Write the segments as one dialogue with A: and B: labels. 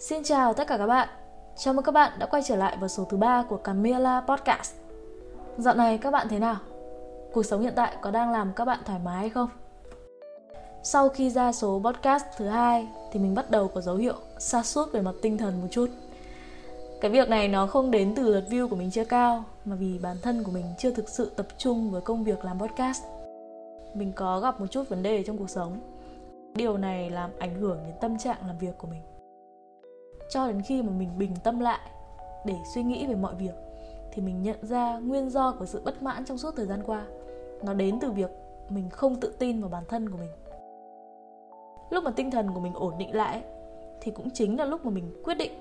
A: Xin chào tất cả các bạn. Chào mừng các bạn đã quay trở lại vào số thứ ba của Camila Podcast. Dạo này các bạn thế nào? Cuộc sống hiện tại có đang làm các bạn thoải mái hay không? Sau khi ra số podcast thứ hai thì mình bắt đầu có dấu hiệu sa sút về mặt tinh thần một chút. Cái việc này nó không đến từ lượt view của mình chưa cao, mà vì bản thân của mình chưa thực sự tập trung với công việc làm podcast. Mình có gặp một chút vấn đề trong cuộc sống. Điều này làm ảnh hưởng đến tâm trạng làm việc của mình cho đến khi mà mình bình tâm lại để suy nghĩ về mọi việc, thì mình nhận ra nguyên do của sự bất mãn trong suốt thời gian qua. Nó đến từ việc mình không tự tin vào bản thân của mình. Lúc mà tinh thần của mình ổn định lại, thì cũng chính là lúc mà mình quyết định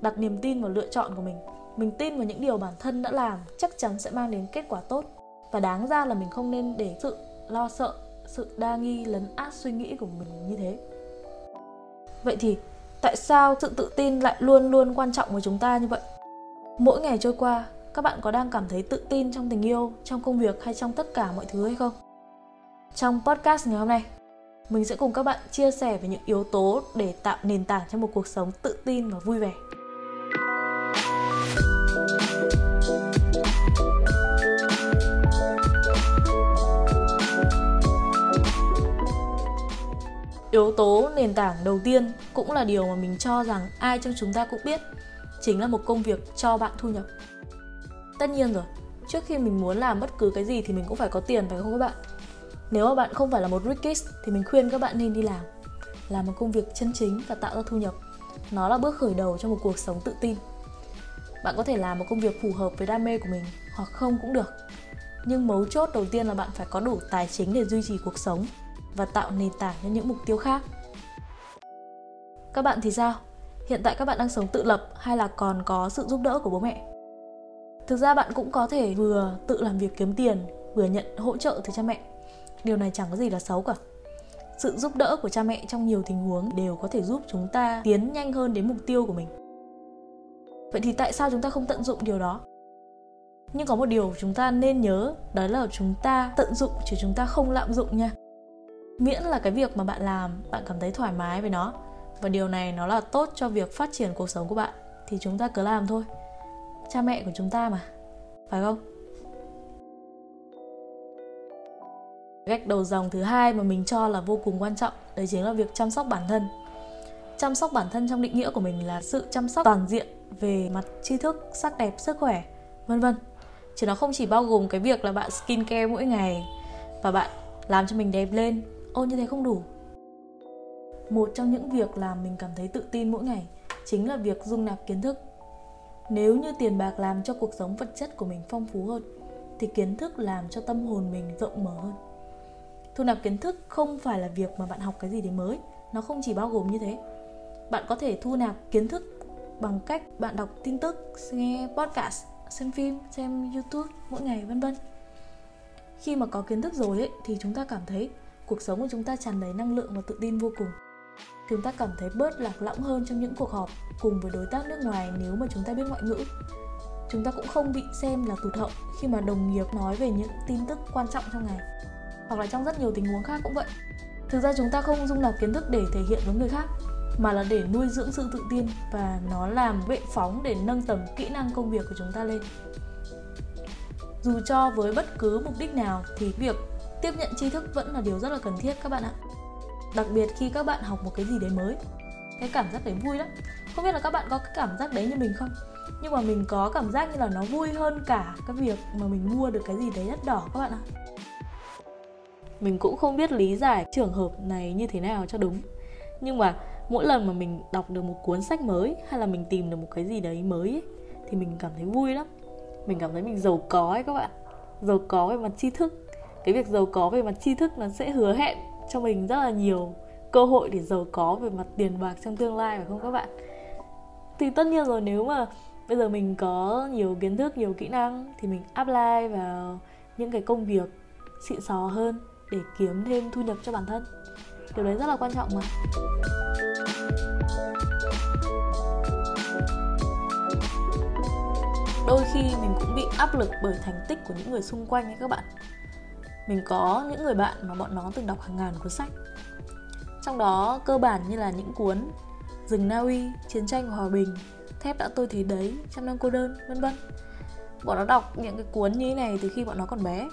A: đặt niềm tin vào lựa chọn của mình. Mình tin vào những điều bản thân đã làm, chắc chắn sẽ mang đến kết quả tốt. Và đáng ra là mình không nên để sự lo sợ, sự đa nghi, lấn át suy nghĩ của mình như thế. Vậy thì tại sao sự tự tin lại luôn luôn quan trọng với chúng ta như vậy? Mỗi ngày trôi qua, các bạn có đang cảm thấy tự tin trong tình yêu, trong công việc hay trong tất cả mọi thứ hay không? Trong podcast ngày hôm nay, mình sẽ cùng các bạn chia sẻ về những yếu tố để tạo nền tảng cho một cuộc sống tự tin và vui vẻ. Yếu tố nền tảng đầu tiên cũng là điều mà mình cho rằng ai trong chúng ta cũng biết, chính là một công việc cho bạn thu nhập. Tất nhiên rồi, trước khi mình muốn làm bất cứ cái gì thì mình cũng phải có tiền, phải không các bạn? Nếu mà bạn không phải là một rich thì mình khuyên các bạn nên đi làm. Làm một công việc chân chính và tạo ra thu nhập. Nó là bước khởi đầu cho một cuộc sống tự tin. Bạn có thể làm một công việc phù hợp với đam mê của mình hoặc không cũng được. Nhưng mấu chốt đầu tiên là bạn phải có đủ tài chính để duy trì cuộc sống và tạo nền tảng cho những mục tiêu khác. Các bạn thì sao? Hiện tại các bạn đang sống tự lập hay là còn có sự giúp đỡ của bố mẹ? Thực ra bạn cũng có thể vừa tự làm việc kiếm tiền, vừa nhận hỗ trợ từ cha mẹ. Điều này chẳng có gì là xấu cả. Sự giúp đỡ của cha mẹ trong nhiều tình huống đều có thể giúp chúng ta tiến nhanh hơn đến mục tiêu của mình. Vậy thì tại sao chúng ta không tận dụng điều đó? Nhưng có một điều chúng ta nên nhớ đó là chúng ta tận dụng chứ chúng ta không lạm dụng nha miễn là cái việc mà bạn làm, bạn cảm thấy thoải mái với nó. Và điều này nó là tốt cho việc phát triển cuộc sống của bạn. Thì chúng ta cứ làm thôi. Cha mẹ của chúng ta mà. Phải không? Gạch đầu dòng thứ hai mà mình cho là vô cùng quan trọng, đấy chính là việc chăm sóc bản thân. Chăm sóc bản thân trong định nghĩa của mình là sự chăm sóc toàn diện về mặt tri thức, sắc đẹp, sức khỏe, vân vân. Chứ nó không chỉ bao gồm cái việc là bạn skin care mỗi ngày và bạn làm cho mình đẹp lên ô, như thế không đủ. Một trong những việc làm mình cảm thấy tự tin mỗi ngày chính là việc dung nạp kiến thức. Nếu như tiền bạc làm cho cuộc sống vật chất của mình phong phú hơn, thì kiến thức làm cho tâm hồn mình rộng mở hơn. Thu nạp kiến thức không phải là việc mà bạn học cái gì đấy mới, nó không chỉ bao gồm như thế. Bạn có thể thu nạp kiến thức bằng cách bạn đọc tin tức, nghe podcast, xem phim, xem youtube mỗi ngày, vân vân. Khi mà có kiến thức rồi ấy, thì chúng ta cảm thấy cuộc sống của chúng ta tràn đầy năng lượng và tự tin vô cùng. Chúng ta cảm thấy bớt lạc lõng hơn trong những cuộc họp cùng với đối tác nước ngoài nếu mà chúng ta biết ngoại ngữ. Chúng ta cũng không bị xem là tụt hậu khi mà đồng nghiệp nói về những tin tức quan trọng trong ngày, hoặc là trong rất nhiều tình huống khác cũng vậy. Thực ra chúng ta không dung nạp kiến thức để thể hiện với người khác, mà là để nuôi dưỡng sự tự tin và nó làm vệ phóng để nâng tầm kỹ năng công việc của chúng ta lên. Dù cho với bất cứ mục đích nào thì việc tiếp nhận tri thức vẫn là điều rất là cần thiết các bạn ạ. Đặc biệt khi các bạn học một cái gì đấy mới cái cảm giác đấy vui lắm. Không biết là các bạn có cái cảm giác đấy như mình không? Nhưng mà mình có cảm giác như là nó vui hơn cả cái việc mà mình mua được cái gì đấy đắt đỏ các bạn ạ. Mình cũng không biết lý giải trường hợp này như thế nào cho đúng. Nhưng mà mỗi lần mà mình đọc được một cuốn sách mới hay là mình tìm được một cái gì đấy mới ấy, thì mình cảm thấy vui lắm. Mình cảm thấy mình giàu có ấy các bạn giàu có về mặt tri thức cái việc giàu có về mặt tri thức nó sẽ hứa hẹn cho mình rất là nhiều cơ hội để giàu có về mặt tiền bạc trong tương lai, phải không các bạn? Thì tất nhiên rồi, nếu mà bây giờ mình có nhiều kiến thức, nhiều kỹ năng thì mình apply vào những cái công việc xịn sò hơn để kiếm thêm thu nhập cho bản thân. Điều đấy rất là quan trọng mà. Đôi khi mình cũng bị áp lực bởi thành tích của những người xung quanh ấy các bạn mình có những người bạn mà bọn nó từng đọc hàng ngàn cuốn sách trong đó cơ bản như là những cuốn rừng Na Uy, chiến tranh và hòa bình, thép đã tôi thấy đấy, trăm năm cô đơn, vân vân. Bọn nó đọc những cái cuốn như thế này từ khi bọn nó còn bé.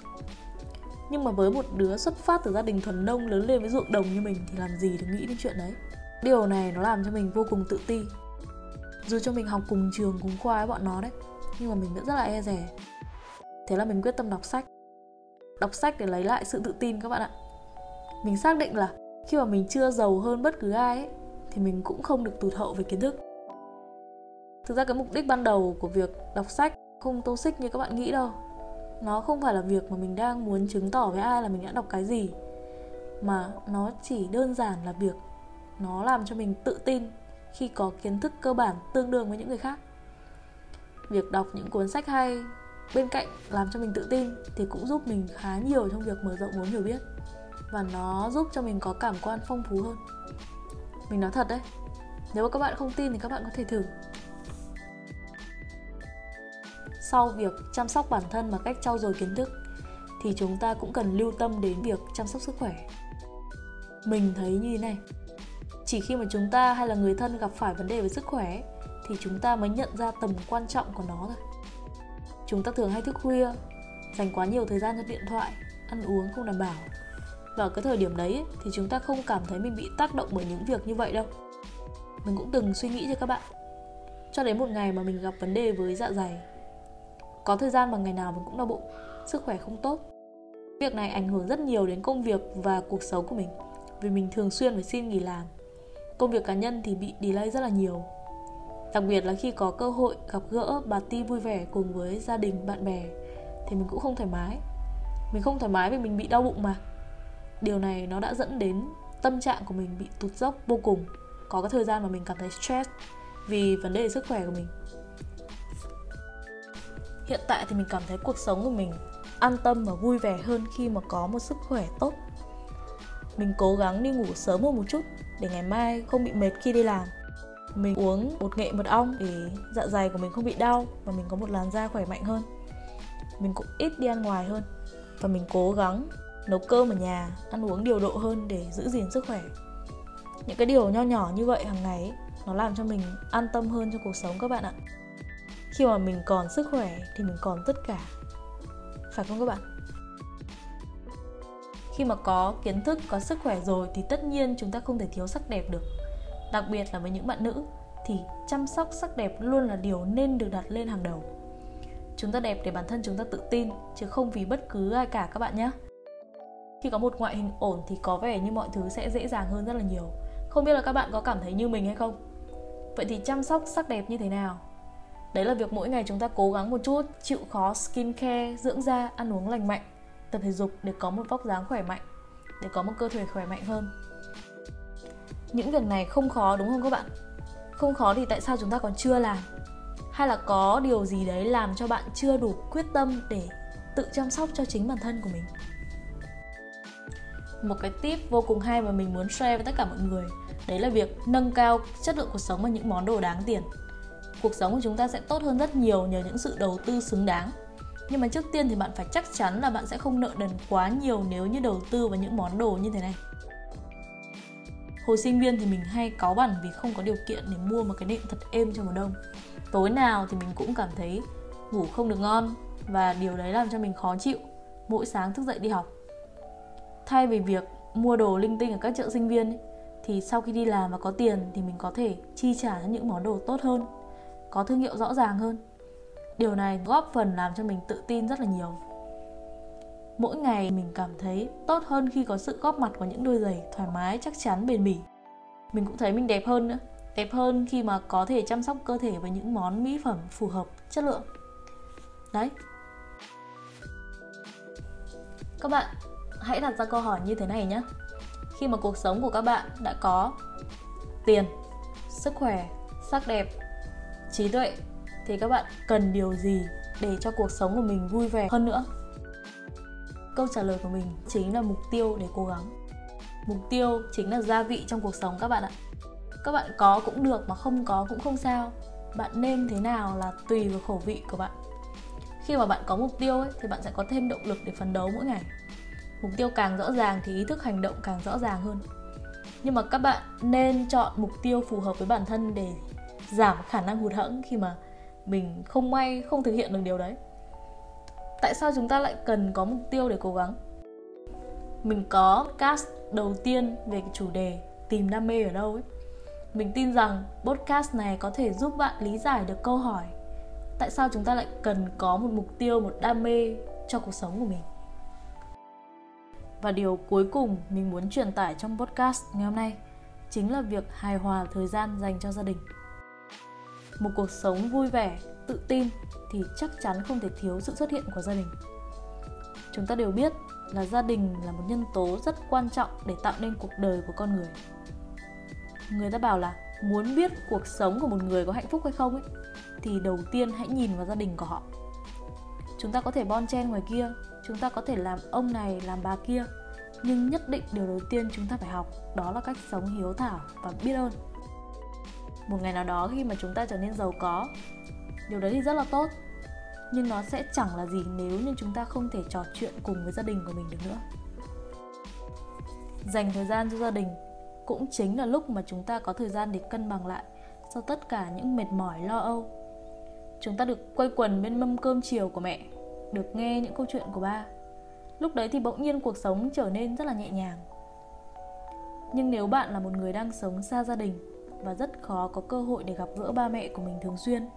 A: Nhưng mà với một đứa xuất phát từ gia đình thuần nông lớn lên với ruộng đồng như mình thì làm gì được nghĩ đến chuyện đấy. Điều này nó làm cho mình vô cùng tự ti. Dù cho mình học cùng trường cùng khoa với bọn nó đấy, nhưng mà mình vẫn rất là e rẻ Thế là mình quyết tâm đọc sách. Đọc sách để lấy lại sự tự tin các bạn ạ. Mình xác định là khi mà mình chưa giàu hơn bất cứ ai ấy, thì mình cũng không được tụt hậu về kiến thức. Thực ra cái mục đích ban đầu của việc đọc sách không tô xích như các bạn nghĩ đâu. Nó không phải là việc mà mình đang muốn chứng tỏ với ai là mình đã đọc cái gì mà nó chỉ đơn giản là việc nó làm cho mình tự tin khi có kiến thức cơ bản tương đương với những người khác. Việc đọc những cuốn sách hay bên cạnh làm cho mình tự tin thì cũng giúp mình khá nhiều trong việc mở rộng vốn hiểu biết. Và nó giúp cho mình có cảm quan phong phú hơn. Mình nói thật đấy, nếu mà các bạn không tin thì các bạn có thể thử. Sau việc chăm sóc bản thân bằng cách trau dồi kiến thức thì chúng ta cũng cần lưu tâm đến việc chăm sóc sức khỏe. Mình thấy như thế này, chỉ khi mà chúng ta hay là người thân gặp phải vấn đề về sức khỏe thì chúng ta mới nhận ra tầm quan trọng của nó thôi chúng ta thường hay thức khuya, dành quá nhiều thời gian cho điện thoại, ăn uống không đảm bảo. Và ở cái thời điểm đấy thì chúng ta không cảm thấy mình bị tác động bởi những việc như vậy đâu. Mình cũng từng suy nghĩ cho các bạn. Cho đến một ngày mà mình gặp vấn đề với dạ dày, có thời gian mà ngày nào mình cũng đau bụng, sức khỏe không tốt. Việc này ảnh hưởng rất nhiều đến công việc và cuộc sống của mình, vì mình thường xuyên phải xin nghỉ làm. Công việc cá nhân thì bị delay rất là nhiều đặc biệt là khi có cơ hội gặp gỡ bà ti vui vẻ cùng với gia đình, bạn bè, thì mình cũng không thoải mái. Mình không thoải mái vì mình bị đau bụng mà. Điều này nó đã dẫn đến tâm trạng của mình bị tụt dốc vô cùng. Có cái thời gian mà mình cảm thấy stress vì vấn đề sức khỏe của mình. Hiện tại thì mình cảm thấy cuộc sống của mình an tâm và vui vẻ hơn khi mà có một sức khỏe tốt. Mình cố gắng đi ngủ sớm hơn một chút để ngày mai không bị mệt khi đi làm mình uống bột nghệ mật ong để dạ dày của mình không bị đau và mình có một làn da khỏe mạnh hơn. Mình cũng ít đi ăn ngoài hơn và mình cố gắng nấu cơm ở nhà ăn uống điều độ hơn để giữ gìn sức khỏe. Những cái điều nho nhỏ như vậy hàng ngày ấy, nó làm cho mình an tâm hơn cho cuộc sống các bạn ạ. Khi mà mình còn sức khỏe thì mình còn tất cả. Phải không các bạn? Khi mà có kiến thức có sức khỏe rồi thì tất nhiên chúng ta không thể thiếu sắc đẹp được đặc biệt là với những bạn nữ, thì chăm sóc sắc đẹp luôn là điều nên được đặt lên hàng đầu. Chúng ta đẹp để bản thân chúng ta tự tin, chứ không vì bất cứ ai cả các bạn nhé. Khi có một ngoại hình ổn thì có vẻ như mọi thứ sẽ dễ dàng hơn rất là nhiều. Không biết là các bạn có cảm thấy như mình hay không? Vậy thì chăm sóc sắc đẹp như thế nào? Đấy là việc mỗi ngày chúng ta cố gắng một chút, chịu khó skin care dưỡng da, ăn uống lành mạnh, tập thể dục để có một vóc dáng khỏe mạnh, để có một cơ thể khỏe mạnh hơn những việc này không khó, đúng không các bạn? Không khó thì tại sao chúng ta còn chưa làm? Hay là có điều gì đấy làm cho bạn chưa đủ quyết tâm để tự chăm sóc cho chính bản thân của mình? Một cái tip vô cùng hay mà mình muốn share với tất cả mọi người, đấy là việc nâng cao chất lượng cuộc sống bằng những món đồ đáng tiền. Cuộc sống của chúng ta sẽ tốt hơn rất nhiều nhờ những sự đầu tư xứng đáng. Nhưng mà trước tiên thì bạn phải chắc chắn là bạn sẽ không nợ đần quá nhiều nếu như đầu tư vào những món đồ như thế này hồi sinh viên thì mình hay cáu bẩn vì không có điều kiện để mua một cái nệm thật êm cho mùa đông. Tối nào thì mình cũng cảm thấy ngủ không được ngon và điều đấy làm cho mình khó chịu mỗi sáng thức dậy đi học. Thay vì việc mua đồ linh tinh ở các chợ sinh viên ấy, thì sau khi đi làm và có tiền thì mình có thể chi trả cho những món đồ tốt hơn có thương hiệu rõ ràng hơn. Điều này góp phần làm cho mình tự tin rất là nhiều mỗi ngày mình cảm thấy tốt hơn khi có sự góp mặt của những đôi giày thoải mái, chắc chắn, bền bỉ. Mình cũng thấy mình đẹp hơn nữa, đẹp hơn khi mà có thể chăm sóc cơ thể với những món mỹ phẩm phù hợp, chất lượng. Đấy. Các bạn, hãy đặt ra câu hỏi như thế này nhé khi mà cuộc sống của các bạn đã có tiền, sức khỏe, sắc đẹp, trí tuệ, thì các bạn cần điều gì để cho cuộc sống của mình vui vẻ hơn nữa? Câu trả lời của mình chính là mục tiêu để cố gắng. Mục tiêu chính là gia vị trong cuộc sống các bạn ạ. Các bạn có cũng được mà không có cũng không sao. Bạn nên thế nào là tùy vào khẩu vị của bạn. Khi mà bạn có mục tiêu ấy, thì bạn sẽ có thêm động lực để phấn đấu mỗi ngày. Mục tiêu càng rõ ràng thì ý thức hành động càng rõ ràng hơn. Nhưng mà các bạn nên chọn mục tiêu phù hợp với bản thân để giảm khả năng hụt hẫng khi mà mình không may không thực hiện được điều đấy tại sao chúng ta lại cần có mục tiêu để cố gắng? Mình có cast đầu tiên về cái chủ đề tìm đam mê ở đâu ấy. Mình tin rằng podcast này có thể giúp bạn lý giải được câu hỏi, tại sao chúng ta lại cần có một mục tiêu, một đam mê cho cuộc sống của mình? Và điều cuối cùng mình muốn truyền tải trong podcast ngày hôm nay chính là việc hài hòa thời gian dành cho gia đình. Một cuộc sống vui vẻ tự tin thì chắc chắn không thể thiếu sự xuất hiện của gia đình. Chúng ta đều biết là gia đình là một nhân tố rất quan trọng để tạo nên cuộc đời của con người. Người ta bảo là muốn biết cuộc sống của một người có hạnh phúc hay không ấy, thì đầu tiên hãy nhìn vào gia đình của họ. Chúng ta có thể bon chen ngoài kia, chúng ta có thể làm ông này, làm bà kia, nhưng nhất định điều đầu tiên chúng ta phải học đó là cách sống hiếu thảo và biết ơn. Một ngày nào đó khi mà chúng ta trở nên giàu có điều đấy thì rất là tốt. Nhưng nó sẽ chẳng là gì nếu như chúng ta không thể trò chuyện cùng với gia đình của mình được nữa. Dành thời gian cho gia đình cũng chính là lúc mà chúng ta có thời gian để cân bằng lại sau tất cả những mệt mỏi, lo âu. Chúng ta được quây quần bên mâm cơm chiều của mẹ, được nghe những câu chuyện của ba. Lúc đấy thì bỗng nhiên cuộc sống trở nên rất là nhẹ nhàng. Nhưng nếu bạn là một người đang sống xa gia đình và rất khó có cơ hội để gặp gỡ ba mẹ của mình thường xuyên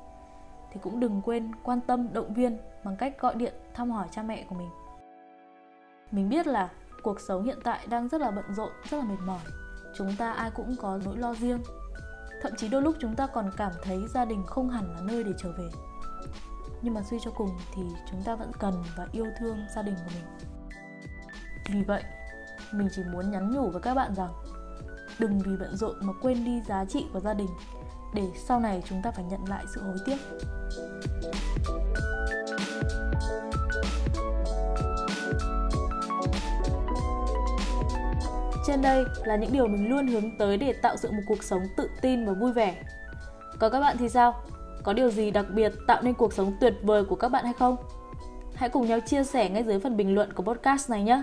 A: thì cũng đừng quên quan tâm, động viên bằng cách gọi điện thăm hỏi cha mẹ của mình. Mình biết là cuộc sống hiện tại đang rất là bận rộn, rất là mệt mỏi. Chúng ta ai cũng có nỗi lo riêng. Thậm chí đôi lúc chúng ta còn cảm thấy gia đình không hẳn là nơi để trở về. Nhưng mà suy cho cùng thì chúng ta vẫn cần và yêu thương gia đình của mình. Vì vậy, mình chỉ muốn nhắn nhủ với các bạn rằng, đừng vì bận rộn mà quên đi giá trị của gia đình để sau này chúng ta phải nhận lại sự hối tiếc Trên đây là những điều mình luôn hướng tới để tạo dựng một cuộc sống tự tin và vui vẻ. Còn các bạn thì sao? Có điều gì đặc biệt tạo nên cuộc sống tuyệt vời của các bạn hay không? Hãy cùng nhau chia sẻ ngay dưới phần bình luận của podcast này nhé.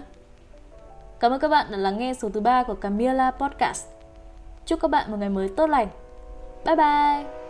A: Cảm ơn các bạn đã lắng nghe số thứ ba của Camilla Podcast. Chúc các bạn một ngày mới tốt lành. 拜拜。